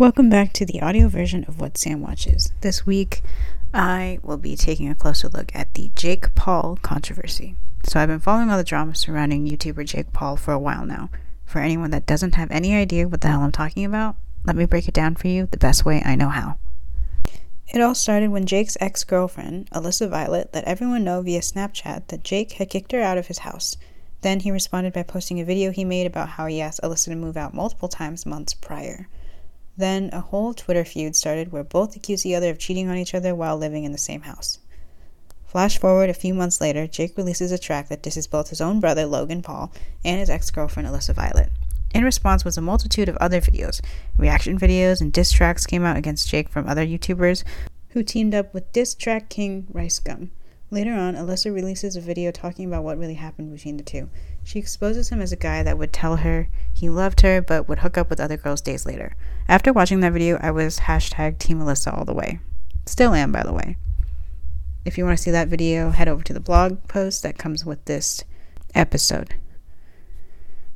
Welcome back to the audio version of What Sam Watches. This week, I will be taking a closer look at the Jake Paul controversy. So, I've been following all the drama surrounding YouTuber Jake Paul for a while now. For anyone that doesn't have any idea what the hell I'm talking about, let me break it down for you the best way I know how. It all started when Jake's ex girlfriend, Alyssa Violet, let everyone know via Snapchat that Jake had kicked her out of his house. Then he responded by posting a video he made about how he asked Alyssa to move out multiple times months prior. Then a whole Twitter feud started where both accused the other of cheating on each other while living in the same house. Flash forward a few months later, Jake releases a track that disses both his own brother, Logan Paul, and his ex girlfriend, Alyssa Violet. In response was a multitude of other videos. Reaction videos and diss tracks came out against Jake from other YouTubers who teamed up with diss track king Rice Gum. Later on, Alyssa releases a video talking about what really happened between the two. She exposes him as a guy that would tell her he loved her but would hook up with other girls days later. After watching that video, I was hashtag Team Alyssa all the way. Still am, by the way. If you want to see that video, head over to the blog post that comes with this episode.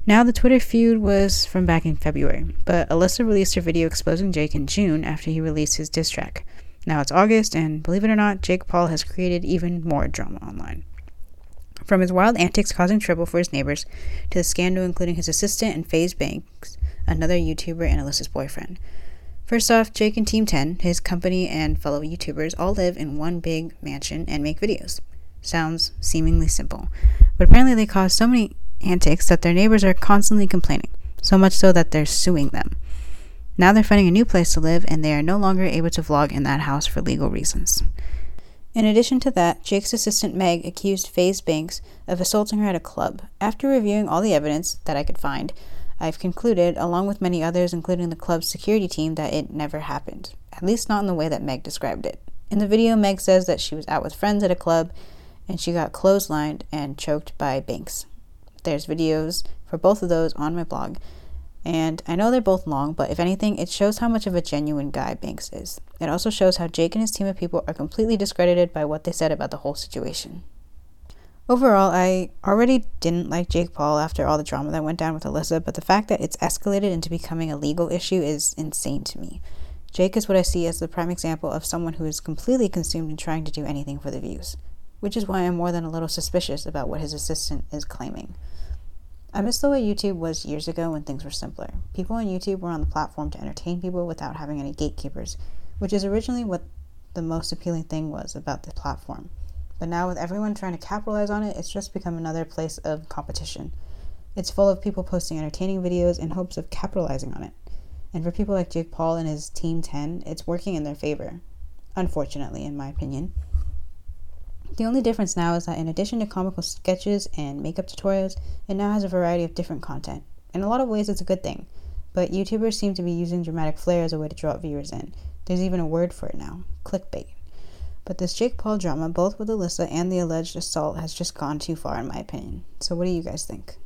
Now, the Twitter feud was from back in February, but Alyssa released her video exposing Jake in June after he released his diss track. Now it's August, and believe it or not, Jake Paul has created even more drama online. From his wild antics causing trouble for his neighbors to the scandal including his assistant and FaZe Banks, another YouTuber and Alyssa's boyfriend. First off, Jake and Team 10, his company and fellow YouTubers, all live in one big mansion and make videos. Sounds seemingly simple, but apparently they cause so many antics that their neighbors are constantly complaining, so much so that they're suing them. Now they're finding a new place to live, and they are no longer able to vlog in that house for legal reasons. In addition to that, Jake's assistant Meg accused FaZe Banks of assaulting her at a club. After reviewing all the evidence that I could find, I've concluded, along with many others, including the club's security team, that it never happened. At least not in the way that Meg described it. In the video, Meg says that she was out with friends at a club and she got clotheslined and choked by Banks. There's videos for both of those on my blog, and I know they're both long, but if anything, it shows how much of a genuine guy Banks is. It also shows how Jake and his team of people are completely discredited by what they said about the whole situation. Overall, I already didn't like Jake Paul after all the drama that went down with Alyssa, but the fact that it's escalated into becoming a legal issue is insane to me. Jake is what I see as the prime example of someone who is completely consumed in trying to do anything for the views, which is why I'm more than a little suspicious about what his assistant is claiming. I miss the way YouTube was years ago when things were simpler. People on YouTube were on the platform to entertain people without having any gatekeepers, which is originally what the most appealing thing was about the platform. But now, with everyone trying to capitalize on it, it's just become another place of competition. It's full of people posting entertaining videos in hopes of capitalizing on it. And for people like Jake Paul and his Team 10, it's working in their favor. Unfortunately, in my opinion. The only difference now is that in addition to comical sketches and makeup tutorials, it now has a variety of different content. In a lot of ways, it's a good thing, but YouTubers seem to be using dramatic flair as a way to draw viewers in. There's even a word for it now clickbait. But this Jake Paul drama, both with Alyssa and the alleged assault, has just gone too far, in my opinion. So, what do you guys think?